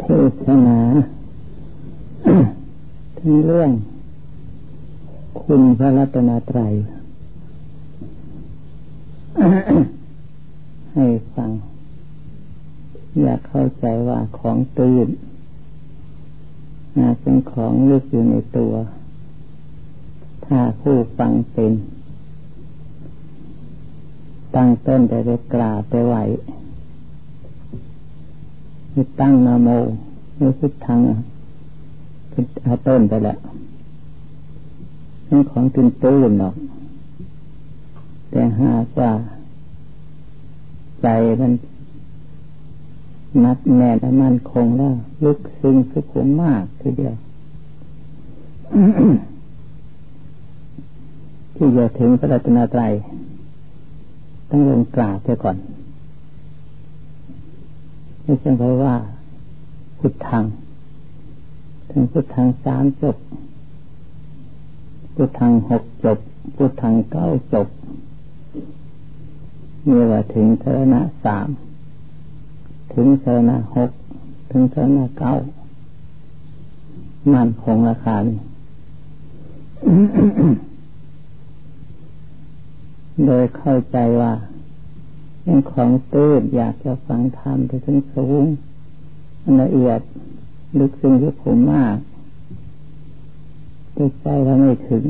เทศนาถึงเรื่อง คุณพระรัตนตรัยให้ฟัง อยากเข้าใจว่าของตื่นเป็นของลึกอยู่ในตัว ถ้าผู้ฟังเป็น ตั้งต้นแต่ได้กล่าวไปไหว ตั้งนาโมไม่คิดทางคิดอาต้นไปแล้วนั่นของตื่นตื่นหรอก แต่หากว่าใจมันนัดแน่นมั่นคงแล้ว ลึกซึ้งสุขุมมากทีเดียว ที่จะถึงพระรัตนตรัยต้องลงกราบไปก่อน ไม่ใช่เพราะว่าพุทธัง ถึงพุทธังสามจบ พุทธังหกจบ พุทธังเก้าจบเมีว่าถึงเทระสาม ถึงเทระหก ถึงเทระเก้า มันคงราคานี่โดยเข้าใจว่า เป็นของตื้นอยากจะฟังธรรมไปถึงสูงละเอียดลึกซึ้งที่ผมมากใจเราไม่ถึง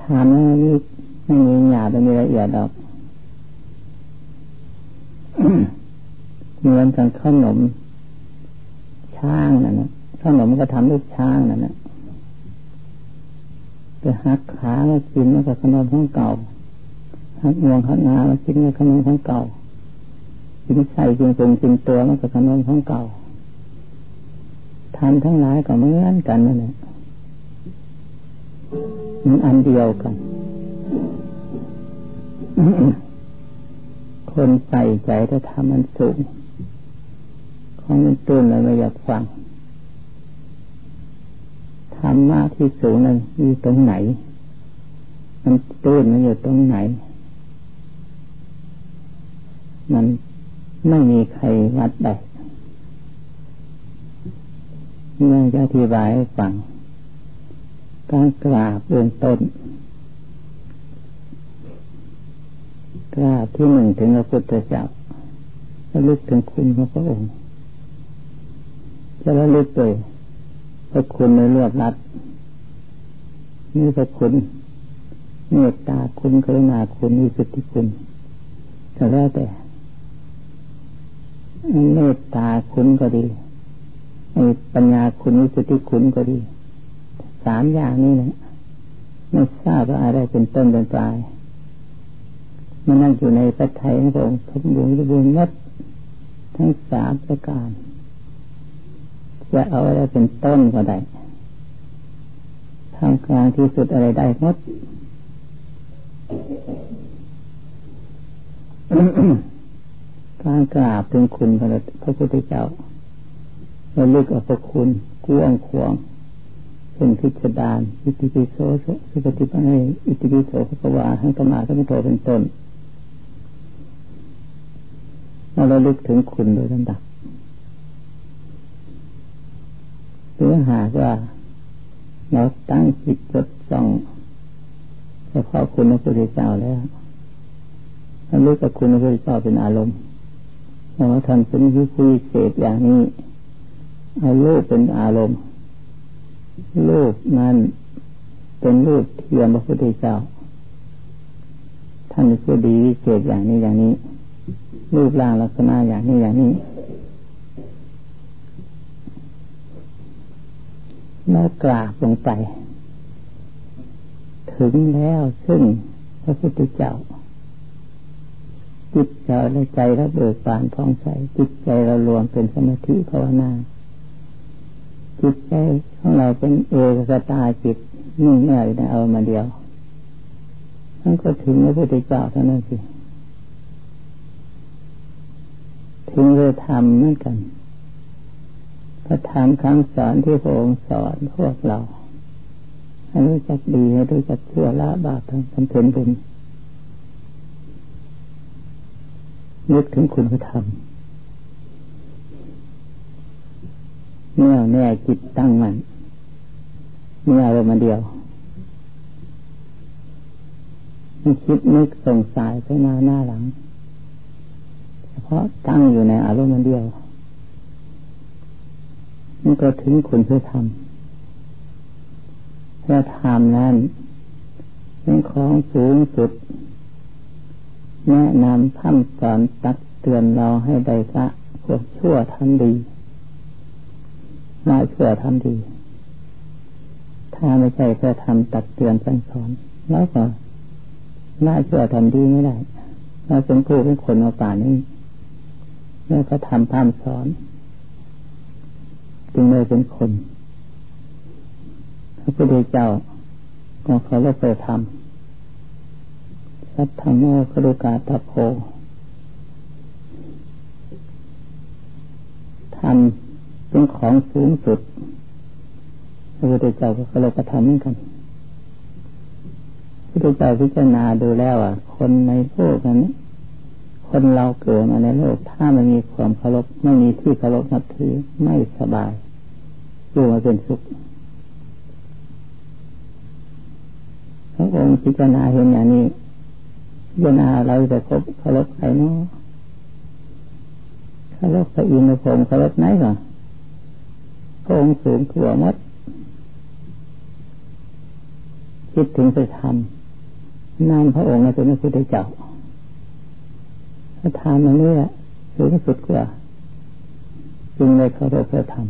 ถามนี่ไม่มีหยาบไม่มีละเอียดหรอกเหมือนกันขนม ช้างนั่นนะขนมก็ทำด้วยช้างนั่นนะไปหักขาแล้วกินมันก็ขนมของเก่า หักงวงหักงาแล้วกินมันขนมของเก่ากินไข่กินตรงกินตัวมันก็ขนมของเก่าทำทั้งหลายก็เหมือนกันนั่นแหละมันอันเดียวกัน คนใส่ใจถ้าทำมันสูงของมันตื่นเลยไม่อยากฟังธรรมะที่สูงนั้นอยู่ตรงไหน มันตื่นมันอยู่ตรงไหน มันไม่มีใครวัดได้เมื่อจะอธิบายให้ฟังการกราบเบื้องต้น กราบที่หนึ่งถึงพระพุทธเจ้าระลึกถึงคุณของพระองค์จะระลึกเลยพระคุณในรวดรัดนี่พระคุณเมตตาคุณกรุณาคุณวิสุทธิคุณแต่แล้วแต่ เมตตาคุณก็ดีปัญญาคุณวิสุทธิคุณก็ดี สามอย่างนี้นะไม่ทราบว่าอะไรเป็นต้นเป็นปลาย มันนั่งอยู่ในพระไทยของพระองค์ทุกดวงทุกดวงนัดทั้งสามประการจะเอาอะไรเป็นต้นก็ได้ทางกลางที่สุดอะไรได้หมด การกราบถึงคุณพระพุทธเจ้าระลึกเอาพระคุณกว้างขวางเป็นพิจารณาอิติปิโสสุปฏิปันให้อิติปิโสภควาทั้งตมาทั้งโตเป็นต้นเราระลึกถึงคุณโดยลำดับหรือหากว่าเราตั้งจิตจดจ้องเฉพาะคุณพระพุทธเจ้าแล้วระลึกกับคุณพระพุทธเจ้าเป็นอารมณ์ เราทำเป็นวิธีเศษอย่างนี้ เอารูปเป็นอารมณ์รูปนั้นเป็นรูปเทียมพระพุทธเจ้า ท่านผู้ดีวิเศษอย่างนี้อย่างนี้ รูปร่างลักษณะอย่างนี้อย่างนี้แล้วกราบลงไป ถึงแล้วซึ่งพระพุทธเจ้า จิตใจและใจเราเบิกบานท่องใสจิตใจเรารวมเป็นสมาธิภาวนาจิตใจของเราเป็นเอกสตาจิตนิ่งเง่ายนเอามาเดียวมันก็ถึงพระพุทธเจ้าเท่านั้นสิถึงเลยทำเหมือนกันพระธรรมคำสอนที่พระองค์สอนพวกเราให้รู้จักดีให้รู้จักเชื่อละบาปทำเพ็ญบุญ นึกถึงคุณพระธรรมเมื่อแน่จิตตั้งมันเมื่ออารมณ์เดียวมันคิดนึกสงสัยไปหน้าหน้าหลังเฉพาะตั้งอยู่ในอารมณ์เดียวมันก็ถึงคุณพื่อทำเพื่อทำนั้นเป็นของสูงสุด แนะนำท่านสอนตักเตือนเราให้ได้ละพวกชั่วทำดีละชั่วทำดี ถ้าไม่ใช่เพื่อทำตักเตือนสั่งสอนแล้วก็ละชั่วทำดีไม่ได้เราเป็นผู้เป็นคนมาป่านี้เมื่ก็ทำพามสอนจึงเลยเป็นคนพระพุทธเจ้าก็เขาเลิกไปทำ สัทธโมคดุกาตโพทำเป็นของสูงสุดพระพุทธเจ้าก็เลยกระทำเหมือนกันพระพุทธเจ้าพิจารณาดูแล้วอะ คนในโลกนั้นคนเราเกิดมาในโลก ถ้าไม่มีความเคารพไม่มีที่เคารพนับถือไม่สบายอยู่มาเป็นสุขพระองค์พิจารณาเห็นอย่างนี้ พิจาเราจะคบเคารพใครเนาะเคารพพระอินทร์พระองค์เคารพไหนก่อนพระองค์สูงขัวมัดคิดถึงไปทำนานพระองค์เป็นพระพุทธเจ้าพระทานตรงนี้แหละสูงสุดกว่าจึงเลยเคารพพระธรรม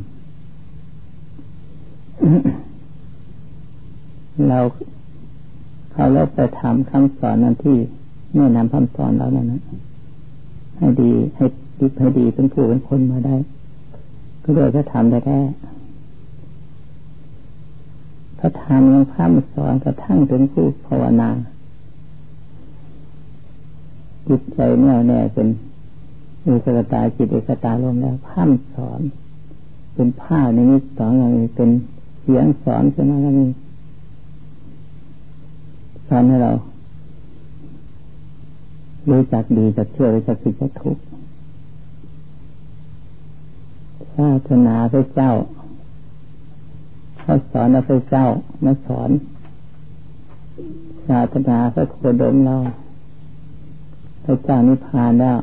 เราเขาแล้วไปถามคำสอนนั้นที่ แนะนำคำสอนเรานั้นให้ดีให้ดีให้ดีเป็นผู้เป็นคนมาได้ ก็เลยจะทำได้แค่พระธรรมยังพร่ำสอนกระทั่งถึงผู้ภาวนาจิตใจแน่วแน่เป็นมีสกตาจิตเอกตาลมแล้วพร่ำสอน เป็นผ้าในนี้สอนอย่างนี้เป็นเสียงสอนขึ้นมาแล้วนี่สอนให้เรา รู้จักดีจักเชื่อรู้จักผิดจักทุกข์ศาสนาพระเจ้าเขาสอนพระเจ้ามาสอนศาสนาพระโคดมเราพระเจ้านิพพานแล้ว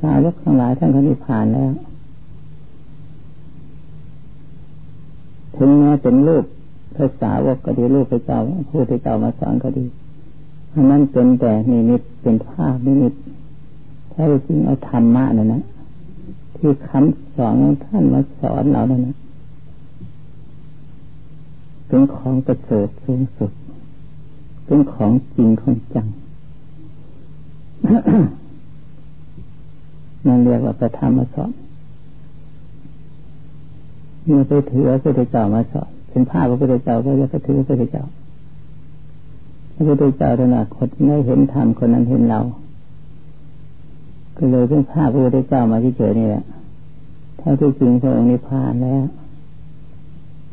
สาวกทั้งหลายท่านก็นิพพานแล้วถึงแม้เป็นรูปภาษาวกก็ดีรูปพระเจ้าผู้ที่เจ้ามาสอนก็ดี อันนั้นเป็นแต่นิมิตเป็นภาพนิมิตแท้จริงเอาธรรมะนั่นนะที่คำสอนของท่านมาสอนเรานั่นนะเป็นของประเสริฐสูงสุด เป็นของจริงของจังนั่นเรียกว่าประธรรมมาสอนเมื่อไปถือพระพุทธเจ้ามาสอนเป็นภาพพระพุทธเจ้าก็จะไปถือพระพุทธเจ้า ระพุทธเจ้าถนัดคนไม่เห็นธรรมคนนั้นเห็นเรา ก็เลยเป็นภาพระพุทธเจ้ามาที่เฉยนี่แหละแท้ที่จริงพระองค์นิพพานแล้ว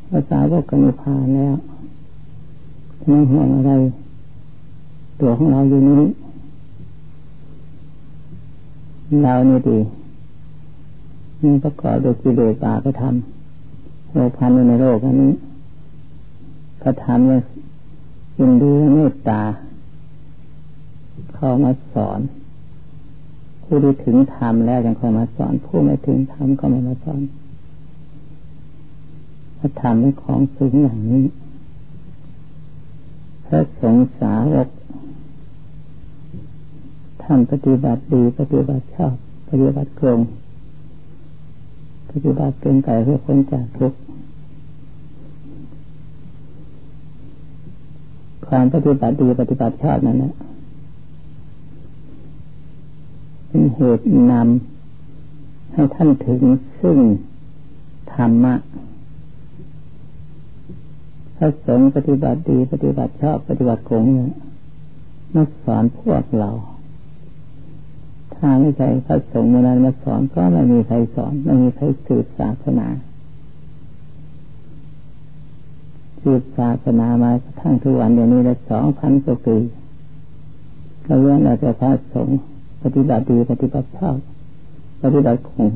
ภาษาก็นิพพานแล้วไม่ห่วงอะไร ตัวของเราอยู่นี้เราเนี่ดีนี่ประกอบด้วยกิเลสบาปธรรมโลพันในโลกอันนี้พระธรรมยังยิ นดีเมตตา เข้ามาสอน ผู้ที่ถึงธรรมแล้วยังคอยมาสอน ผู้ไม่ถึงธรรมก็ไม่มาสอนพระธรรมเป็นของสูงอย่างนี้พระสงฆ์สาวกทำปฏิบัติดีปฏิบัติชอบ ปฏิบัติกลงปฏิบัติเป็นไก่เพื่อพ้นจากทุกข์ ความปฏิบัติดีปฏิบัติชอบนั่นแหละเป็นเหตุนำให้ท่านถึงซึ่งธรรมะพระสงฆ์ปฏิบัติดีปฏิบัติชอบปฏิบัติโกงเนี่ยมาสอนพวกเรา ถ้าไม่ใช่พระสงฆ์มนั้นมาสอนก็ไม่มีใครสอนไม่มีใครสืบศาสนา สืบศาสนามาทั้งทุกวันเดี๋ยวนี้ได้สองพันกว่าปีก็เรื่องอาจะพระสงฆ์ปฏิบัติดีปฏิบัติชอบปฏิบัติคง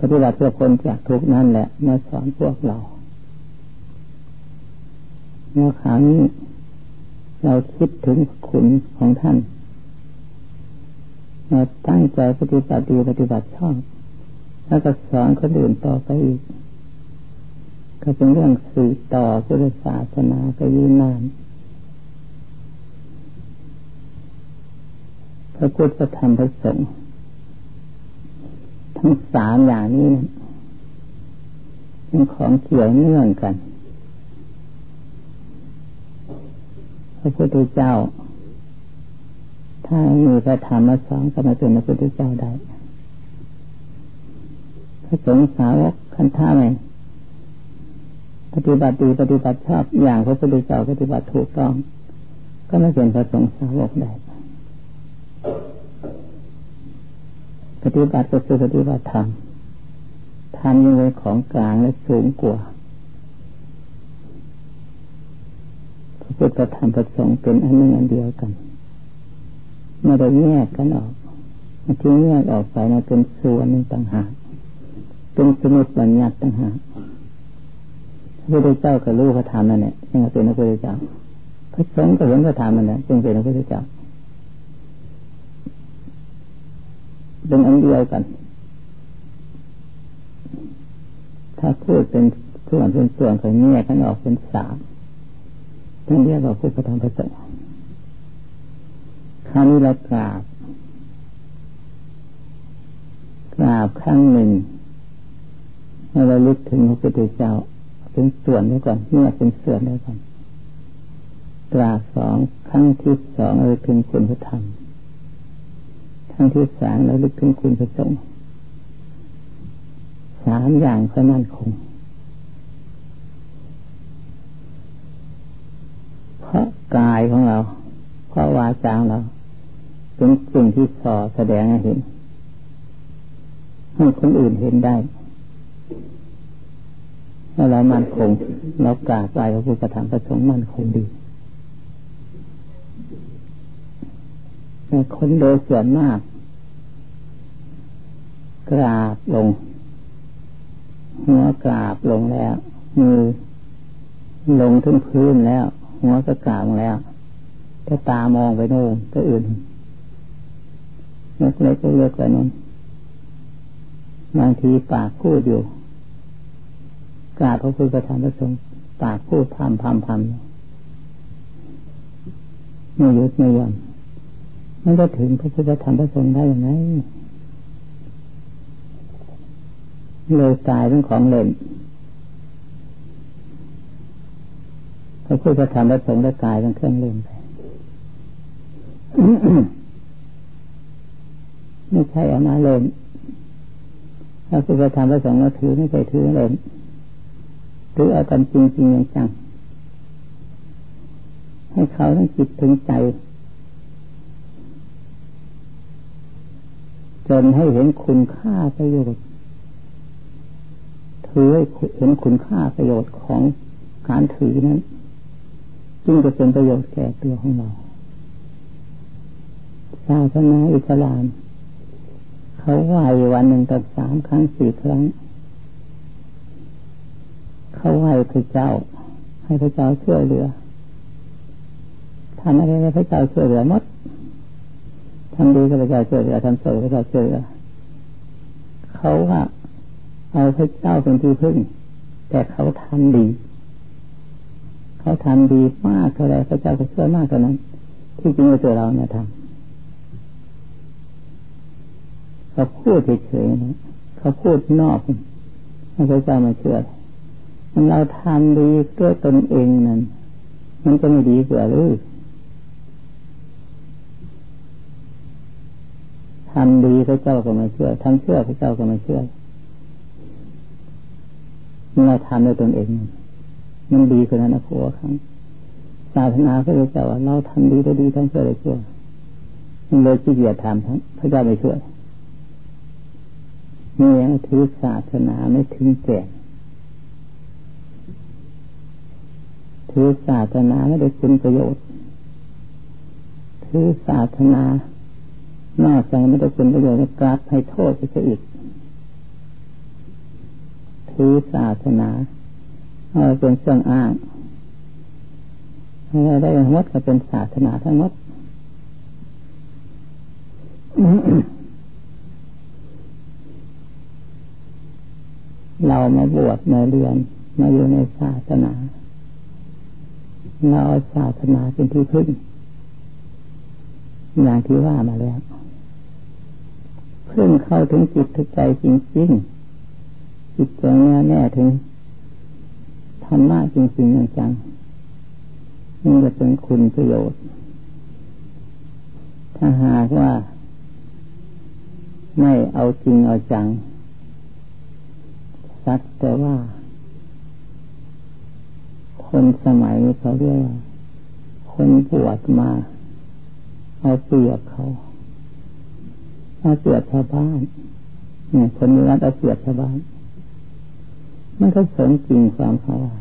ปฏิบัติเพื่อคนจากทุกนั่นแหละมาสอนพวกเราเมื่อครั้งนี้เราคิดถึงคุณของท่านเราตั้งใจปฏิบัติดีปฏิบัติชอบแล้วก็สอนคนอื่นต่อไปอีก ก็เป็นเรื่องสืบต่อพุทธศาสนาไปยืนนานพระพุทธธรรมพระสงฆ์ทั้งสามอย่างนี้เป็นของเกี่ยวเนื่องกัน พระพุทธเจ้า ถ้ามีพระธรรมมาสอนก็มาเป็นพระพุทธเจ้าได้ พระสงฆ์สาวกคันท่าไหม ปฏิบัติดีปฏิบัติชอบอย่างพระพุทธเจ้าปฏิบัติถูกต้อง ก็ไม่เป็นพระสงฆ์สาวกได้ปฏิบัติก็คือปฏิบัติธรรมธรรมยังเป็นของกลางและสูงกว่าพระพุทธธรรมประสงค์เป็นอันหนึ่งอันเดียวกันไม่ได้แยกกันออกที่แยกออกไปนะเป็นส่วนหนึ่งต่างหากเป็นสมุดบัญญัติต่างหาก พระพุทธเจ้าก็รู้พระธรรมนั่นแหละยังเป็นพระพุทธเจ้าพระสงฆ์ก็เห็นพระธรรมนั่นแหละจึงเป็นพระพุทธเจ้าเป็นอันเดียวกัน ถ้าพูดเป็นส่วนเป็นส่วนของแยกกันออกเป็นสามทั้งเรียกว่าพุทธธรรมพระสงฆ์ครั้งนี้เรากราบกราบครั้งหนึ่งให้เราลึกถึงพระพุทธเจ้า เป็นส่วนได้ก่อนเมื่อเป็นส่วนได้ก่อนกราสองครั้งที่สองเออถึงคุณพระธรรมครั้งที่สามเราลึกถึงคุณพระสงฆ์สามอย่างก็มั่นคงเพราะกายของเรา เพราะวาจาของเราเป็นสิ่งที่สอแสดงให้เห็นให้คนอื่นเห็นได้ ถ้าเรามั่นคงเรากราบไหว้พระพุทธธรรมประสงค์มั่นคงดีแต่คนโดยส่วนมาก กราบลง หัวกราบลงแล้ว มือลงถึงพื้นแล้ว หัวก็กราบแล้วถ้าตามองไปโน่นก็อื่นเล็กเล็กก็เล็กกว่านั้นบางทีปากพูดอยู่ กราบพระพุทธธรรมพระสงฆ์ปากพูดพามพามพามไม่ยุดไม่ย่อนมันก็ถึงพระพุทธธรรมพระสงฆ์ได้ยังไงเลยกลายเป็นของเล่นพระพุทธธรรมและสงฆ์ได้กลายเป็นเครื่องเล่นไปไม่ใช่เอามาเล่นพระพุทธธรรมและสงฆ์เราถือไม่ใช่ถือเล่น ถือเอากันจริงจริงจังให้เขาต้องจิตถึงใจ จนให้เห็นคุณค่าประโยชน์ถือให้เห็นคุณค่าประโยชน์ของการถือนั้นจึงจะเป็นประโยชน์แก่ตัวของเราศาสนาอิสลาม เขาไหว้วันหนึ่งตั้งสามครั้งสี่ครั้ง เขาไหว้พระเจ้า ให้พระเจ้าช่วยเหลือทำอะไรให้พระเจ้าช่วยเหลือหมดทำดีก็พระเจ้าช่วยเหลือทำสวยพระเจ้าช่วยเหลือเขาว่าเอาพระเจ้าเป็นที่พึ่ง แต่เขาทำดี เขาทำดีมากเท่าไรพระเจ้าก็ช่วยมากเท่านั้น ที่จริงตัวเราเนี่ยทำเขาพูดเฉยๆเขาพูดนอกให้พระเจ้ามาเชื่อ มันเราทำดีด้วยตนเองนั้นมันก็ไม่ดีกว่าหรือทำดีพระเจ้าก็ไม่เชื่อทำเชื่อพระเจ้าก็ไม่เชื่อเราทำด้วยตนเอง มันดีกว่านั้นนะผัวครั้งศาสนาพระเจ้าว่าเราทำดีได้ดีทั้งเชื่อได้เชื่อมันเลยขี้เกียจทำทั้งพระเจ้าไม่ช่วยนี่ยังถือศาสนาไม่ถึงแก่ ถือศาสนาไม่ได้คุณประโยชน์ ถือศาสนานอกจากไม่ได้คุณประโยชน์กลับให้โทษไปซะอีก ถือศาสนาเอาเป็นเครื่องอ้างอะไรได้หมดก็เป็นศาสนาทั้งหมดเรามาบวชมาเรียนมาอยู่ในศาสนา เราศาสนาเป็นที่พึ่งอย่างที่ว่ามาแล้วพึ่งเข้าถึงจิตถึงใจจริงๆจิตใจแน่แน่ถึงธรรมะจริงๆจังนี่จะเป็นคุณประโยชน์ ถ้าหากว่า ไม่เอาจริงเอาจังสักแต่ว่า คนสมัยนี้เขาเรียกคนปวดมา เอาเปรียบเขาเอาเปรียบชาวบ้านเนี่ยคนนี้เอาเปรียบชาวบ้านมันก็สมจริงความเขาว่า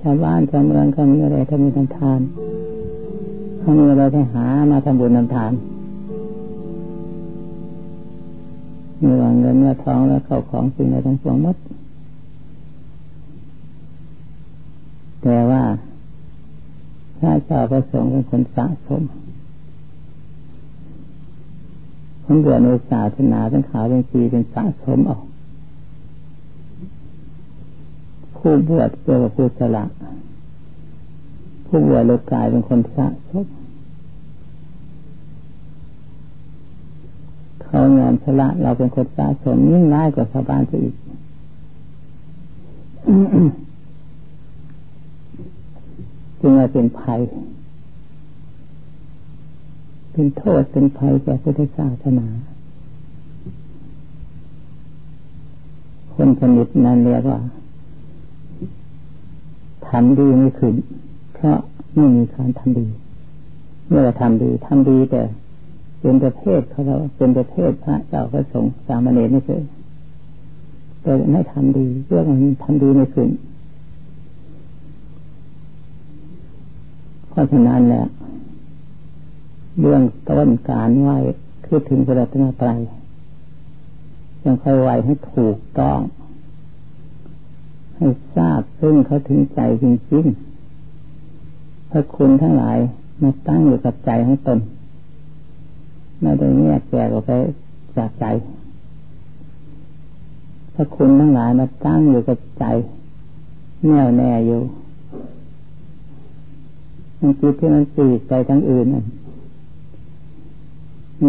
ชาวบ้านชาวเมืองเขามีอะไรเขามีทำทานเขามีอะไรให้หามาทำบุญทำทาน มีวางเงินเงินทองแล้วเข้าของสิ่งอะไรทั้งปวงหมดแต่ว่าถ้าเจ้าประสงค์เป็นคนสะสมคนเกิดในศาสนาเป็นขาวเป็นปีเป็นสะสมออกผู้บวชเพื่อผู้สละผู้บวชเลยกายเป็นคนสะสม เขางานสละ เราเป็นคนสะสมยิ่งร้ายกว่าชาวบ้านไปอีกจึงว่าเป็นภัย เป็นโทษเป็นภัยแก่พุทธศาสนา คนชนิดนั้นเรียกว่าทำดีไม่ขึ้น เพราะไม่มีการทำดี เมื่อทำดีทำดีแต่ เป็นประเภทเขาเราเป็นประเภทพระเจ้าพระสงฆ์สามเณรไม่เคยแต่ไม่ทำดีเรื่องมันทำดีไม่ขึ้นเพราะฉะนั้นแหละเรื่องต้นการไหวคือถึงพระรัตนตรัยยังค่อยไหวให้ถูกต้อง ให้ทราบซึ่งเขาถึงใจจริงๆพระคุณทั้งหลายมาตั้งอยู่กับใจของตน ไม่ได้แยกแยกออกไปจากใจพระคุณทั้งหลายมาตั้งอยู่กับใจ แน่วแน่อยู่มันจิตที่มันสีใจทั้งอื่นนั่น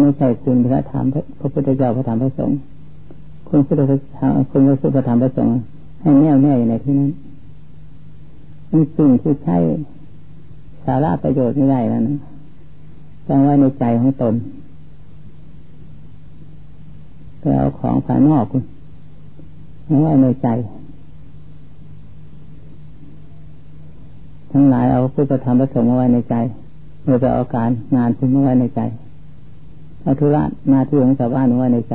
ไม่ใช่คุณพระธรรมพระพุทธเจ้าพระธรรมพระสงฆ์คุณพุทธธรรมคุณพระพุทธธรรมพระสงฆ์ให้แน่วแน่อยู่ในที่นั้นมันสิ่งที่ใช้สาระประโยชน์ไม่ได้แล้วนะต้องไว้ในใจของตน ไปเอาของภายนอกคุณไว้ในใจ ทั้งหลายเอาพุทธธรรมประสงค์มาไว้ในใจเมื่อไปเอาการงานคุณมาไว้ในใจเอาธุระหน้าที่ของชาวบ้านมาไว้ในใจ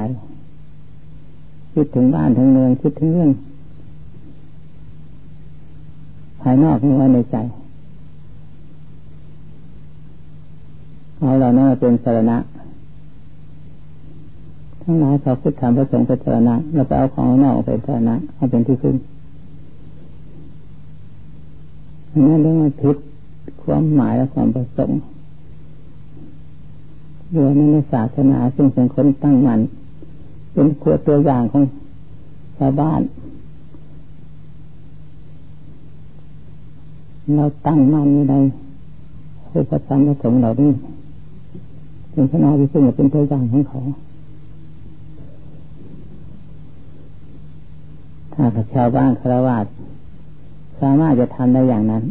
คิดถึงบ้านถึงเมืองคิดถึงเรื่องภายนอกนี่ไว้ในใจเอาเรานี่ยเป็นสาระ ทั้งหลายเขาพุทธธรรมพระสงฆ์เป็นสาระเราไปเอาของนอกเป็นสาระเอาเป็นที่ขึ้นนั่นเรื่องมันผิดความหมายและความประสงค์โดยในศาสนาซึ่งเป็นคนตั้งมัน เป็นขวดตัวอย่างของชาวบ้าน เราตั้งมั่นอยู่ในพุทธธรรมประสงค์เหล่านี้เป็นพระนาวิสุทธิ์เป็นตัวอย่างของเขา ชาวบ้านคารวะสามารถจะทำได้อย่างนั้น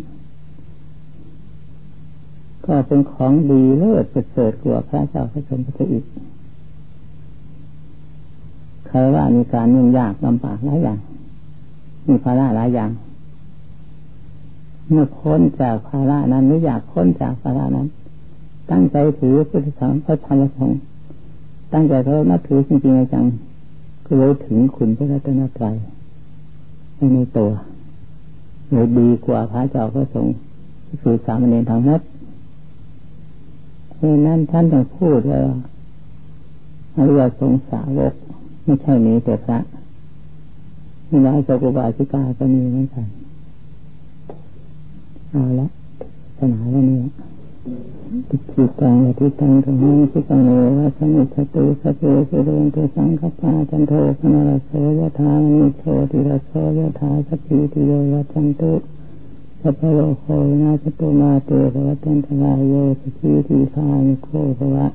ก็เป็นของดีเลิศเสริฐกว่าพระเจ้าพระชนพระอิฐคารวะมีการยุ่งยากลำบากหลายอย่าง มีภาระหลายอย่าง เมื่อพ้นจากภาระนั้นหรืออยากพ้นจากภาระนั้น ตั้งใจถือพุทธธรรมพระธรรมสงฆ์ตั้งใจเขานับถือจริงๆจังก็เลยถึงคุณพระรัตนตรัย ในตัวเลยดีกว่าพระเจ้าพระสงฆ์คือสามเณรทั้งหมดเพราะนั้นท่านต้องพูดว่าอริยสงสาวก ไม่ใช่มีแต่พระมีน้อยจักุบาสิกาก็มีเหมือนกันเอาละสนาแล้วนี่ ยติจิตังทิตังธรรมังสิกังโนวะสมุทตุสเปสเรนตุสังคปาจันโทพนรโสยธามิโชติรโสยธาสปิติโยยจันตุสัพโลโคนาสตุมาเตภวตันตรายโยสกิทิคานิโคภวะ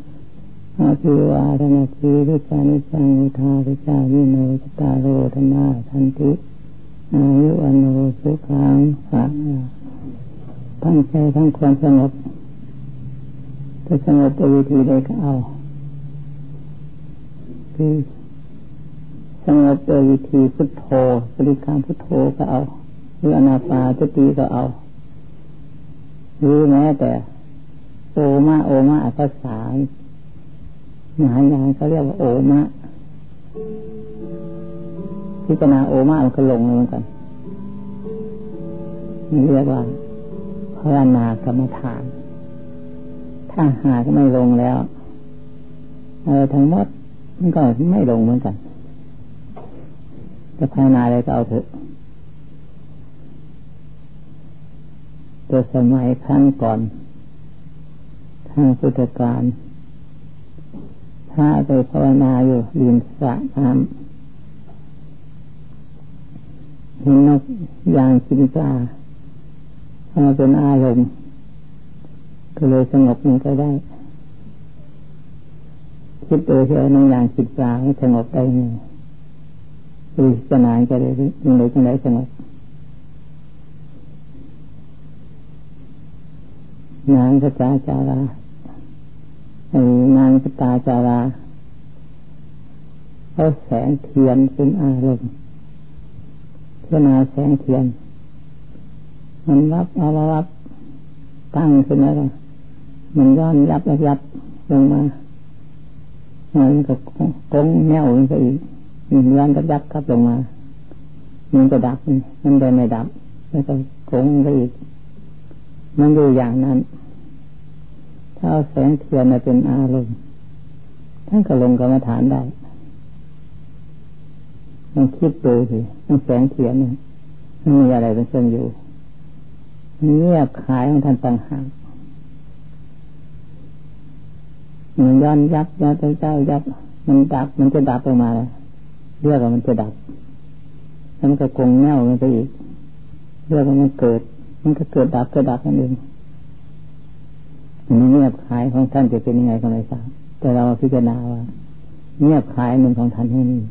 อาภิวาทนาสีริจานิจังุทาริจาวิโนจตาโรธนาทันติอายุอโนสุขังสังตั้งใจทั้งความสงบ จะสงบโดยวิธีใดก็เอา คือสงบโดยวิธีพุทโธบริกรรมพุทโธก็เอา หรืออนาปาสติก็เอา หรือแม้แต่ โอมาโอมาภาษามายานเขาเรียกว่าโอมาพิจารณาโอมามันก็ลงเหมือนกันเรียกว่าภาวนากรรมฐาน ถ้าหากไม่ลงแล้วเออทั้งหมดมันก็ไม่ลงเหมือนกัน จะภาวนาอะไรก็เอาเถอะตัวสมัยครั้งก่อนทางพุทธการถ้าไปภาวนาอยู่ริมสระน้ำเห็นนกยางกินปลามาเป็นอารมณ์ ก็เลยสงบมันก็ได้ คิดโดยที่นกยางกินปลาให้สงบได้ไงดูจะนานจะได้ยังไงจะได้สงบนางพระจาจารานางพระตาจาราเขาแสงเทียนเป็นอารมณ์เพื่อนาแสงเทียน มันรับเอารับตั้งขึ้นแล้ว มันย้อนยับยับยับลงมามันก็กงแนวมันก็อีกมันย้อนยับยับกลับลงมามันจะดับมันได้ไม่ดับ แล้วก็กงก็อีก มันอยู่อย่างนั้น ถ้าเอาแสงเทียนมาเป็นอารมณ์ท่านก็ลงกรรมฐานได้มันคิดดูสิมันแสงเทียนนี่ยมีอะไรเป็นเครื่องอยู่เงียบขายของท่านต่างหาก มันย้อนยับย้อนเจ้ายับ มันดับมันจะดับออกมาเลยเรียกว่ามันจะดับแล้วมันก็กงแนวมันไปอีกเรียกว่ามันเกิด มันก็เกิดดับก็ดับนั่นเองเงียบขายของท่านจะเป็นยังไงก็ไม่ทราบแต่เราพิจารณาว่าเงียบขายหนึ่งของท่านให้นี่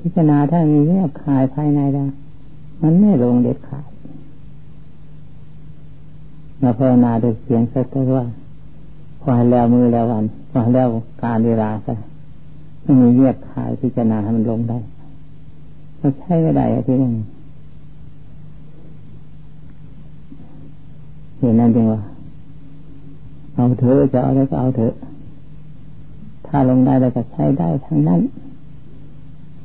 พิจารณาถ้ามีเงียบขายภายในแล้วมันไม่ลงเด็ดขาดมาภาวนาโดยเสียงสักแต่ว่า พอแล้วมือแล้ววันพอแล้วการเวลาซะมันมีเงียบขายพิจารณาให้มันลงได้ก็ใช่ไม่ได้ที่นึงเห็นนั่นจริงว่าเอาเถอะจะเอาอะไรก็เอาเถอะถ้าลงได้แล้วก็ใช้ได้ทั้งนั้น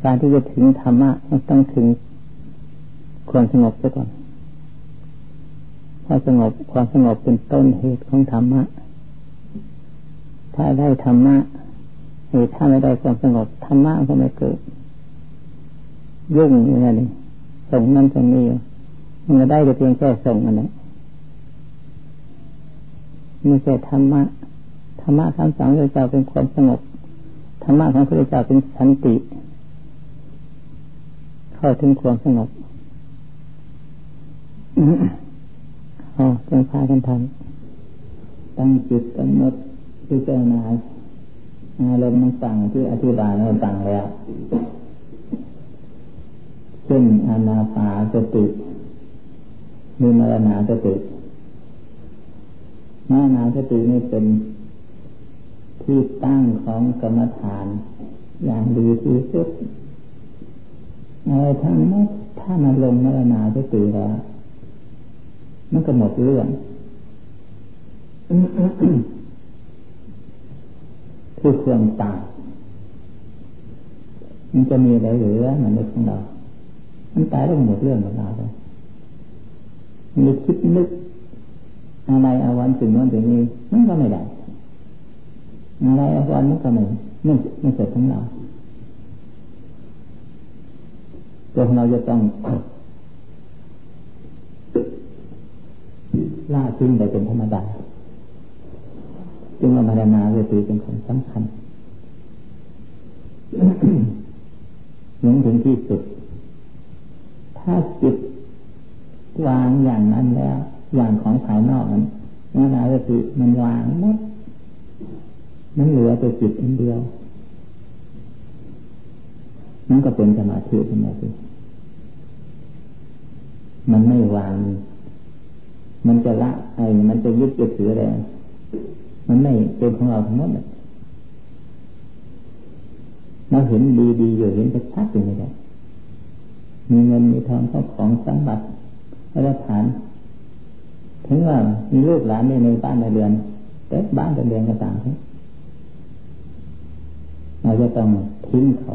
การที่จะถึงธรรมะมันต้องถึงความสงบซะก่อนพอสงบความสงบเป็นต้นเหตุของธรรมะ ถ้าได้ธรรมะหรือถ้าไม่ได้ความสงบธรรมะก็ไม่เกิด ยุ่งอย่างนี้ส่งนั่นส่งนี้มันได้แต่เพียงแค่ส่งอันนี้ไม่ใช่ธรรมะธรรมะคำสอนพระเจ้าเป็นความสงบธรรมะของพระเจ้าเป็นสันติ เข้าถึงความสงบอ๋อจงพากันทำตั้งจิตกำหนด พิจารณาอารมณ์ต่างที่อธิบายมาต่างแล้วเช่นอานาปาสติมีมรณาสติมรณาสตินี่เป็นที่ตั้งของกรรมฐาน อย่างดีที่สุดอะไรทั้งนั้นถ้ามันลงมรณาสติแล้วมันก็หมดเรื่อง คือความตายมันจะมีอะไรเหลือมันในของเรา มันตายแล้วหมดเรื่องของเราเลยมีคิดนึกอะไรอาวันถึงนั้นถึงนี้มันก็ไม่ได้อะไรอาวันนี้ก็ไม่ไม่ไม่เกิดทั้งเราตัวของเราจะต้องล่าทิ้งไปเป็นธรรมดา จึงว่ามานาเวทีเป็นของสำคัญนึงถึงที่สุด ถ้าจิตวางอย่างนั้นแล้ว อย่างของภายนอกนั้นมานาเวทีมันวางหมดมันเหลือแต่จิตอันเดียวนั่นก็เป็นสมาธิขึ้นมาสิมันไม่วาง มันจะละไอ้มันจะยึดจะถืออะไร มันไม่เป็นของเราทั้งหมดเลยเราเห็นดีดีอยู่เห็นชัดอยู่นี่แหละมีเงินมีทองเข้าของสมบัติระฐาน ถึงว่ามีลูกหลานในบ้านในเรือนแต่บ้านแต่เรือนก็ต่างกันเราจะต้องทิ้งเขา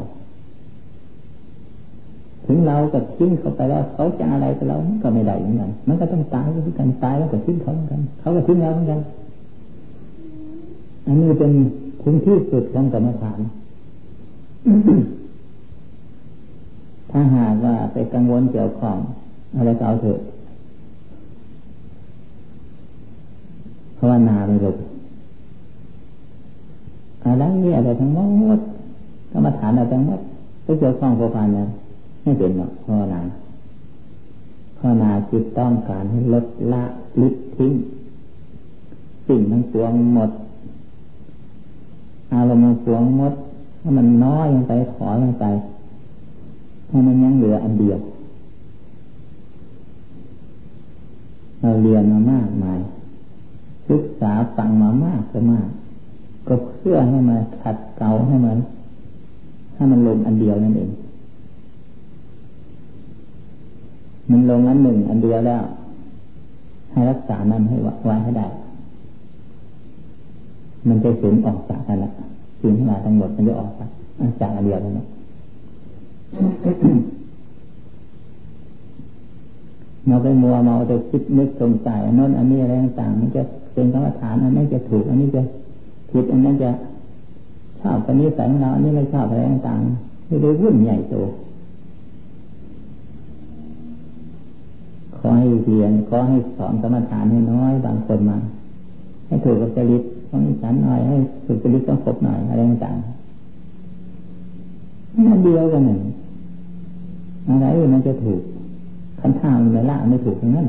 ถึงเราจะทิ้งเขาไปแล้วเขาจะอะไรกับเราก็ไม่ได้เหมือนกัน มันก็ต้องตายเหมือนกันตายแล้วก็ทิ้งเขาเหมือนกัน เขาก็ทิ้งเราเหมือนกัน อันนี้เป็นถึงที่สุดของกรรมฐาน ถ้าหากว่าไปกังวลเกี่ยวของอะไรก็เอาเถอะเพราวนาไม่หลุดอะไรนี่อะไรทั้งหมดกรรมฐานอะไรทั้งหมดไปเกี่ยวข้องกับพันเนี่ยไม่เป็นหรอกภาวนาภาวนาจิตต้องการให้ลดละลิดทิ้งสิ่งทั้งปวงหมด อารมณ์ทั้วงมดถ้ามันน้อยลงไปถอยลงไปถ้ามันยังเหลืออันเดียวเราเรียนมามากมายศึกษาฟังมามากก็มาก ก็เพื่อให้มันขัดเกลาให้มันให้มันลงอันเดียวนั่นเอง มันลงอันหนึ่งอันเดียวแล้ว ให้รักษานั้นให้ไว้ให้ได้ มันจะสูญออกจากกันละสิ่งที่มายทั้งหมดมันจะออกจากจากอันเดียวนั่นแหละเราไปมัวเมาจะคิดนึกสงสัยนั่นอันนี้อะไรต่างๆมันจะเป็นกรรมฐานอันนี้จะถูก อันนี้จะจิตอันนั้นจะชอบอันนี้ใส่เราอันนี้ไม่ชอบอะไรต่างๆไม่ได้วุ่นใหญ่โตขอให้เรียนขอให้สอนกรรมฐานให้น้อยบางคนมา ให้ถูกกับจริต ต้องฉันหน่อยให้ถูกจริตต้องครบหน่อยอะไรต่างๆนั่นเดียวกันหนึ่งอะไรมันจะถูกคันท่ามันไม่ละไม่ถูกทั้งนั้น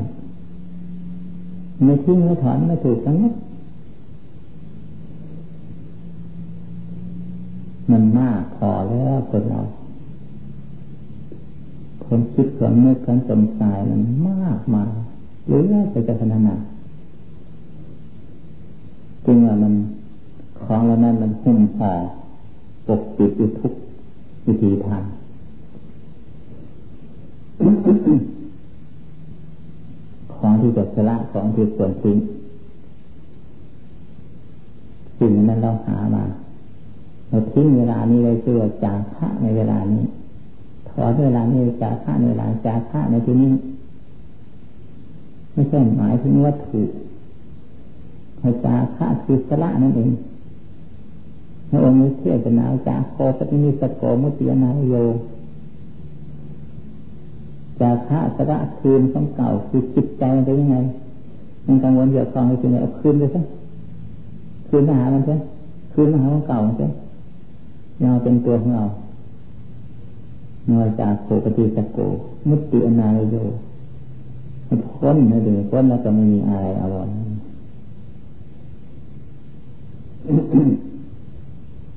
ไม่ทิ้งไม่ถอนไม่ถูกทั้งนั้นมันมากพอแล้วคนเราคนคิดความนึกความสงสัยมันมากมาหรือว่าจะจะพนานา จริงว่ามันของเรานั้นมันหุ้มห่อปกปิดอยู่ทุกวิธีทางของที่จะสละของที่ส่วนทิ้งสิ่งนั้นเราหามาเราทิ้งเวลานี้เลยคือจาระในเวลานี้ถอนเวลานี้จาระในเวลาจาระในที่นี้ไม่ใช่หมายถึงวัตถุ จาระคือสละนั่นเองพระองค์เทศนาวจาโคปฏิมิสโกมุติยนาโยจาระสละคืนของเก่าคือจิตใจมันเป็นยังไงมันกังวลเกี่ยวกับความเป็นยังไงเอาคืนไปซะคืนมาหามันซะคืนมาหาของเก่าซะเราเป็นตัวของเรานอยจากโคปฏิสโก มุติอนาโยพ้นนะเดี๋ยวพ้นแล้วก็ไม่มีอะไรอร่อย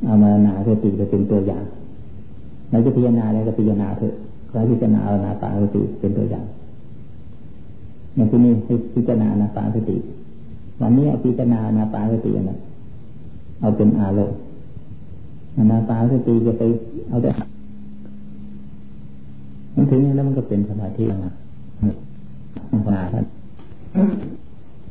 เอามานาสติจะเป็นตัวอย่างเราจะพิจารณาอะไรก็พิจารณาเถอะขอพิจารณาเอานาตาสติเป็นตัวอย่างอย่างที่นี่พิจารณานาตาสติ วันนี้พิจารณานาตาสตินะเอาเป็นอารมณ์นาตาสติจะไปเอาแต่มันถึงอย่างนั้นมันก็เป็นสมาธิแล้วนะภาวนาท่าน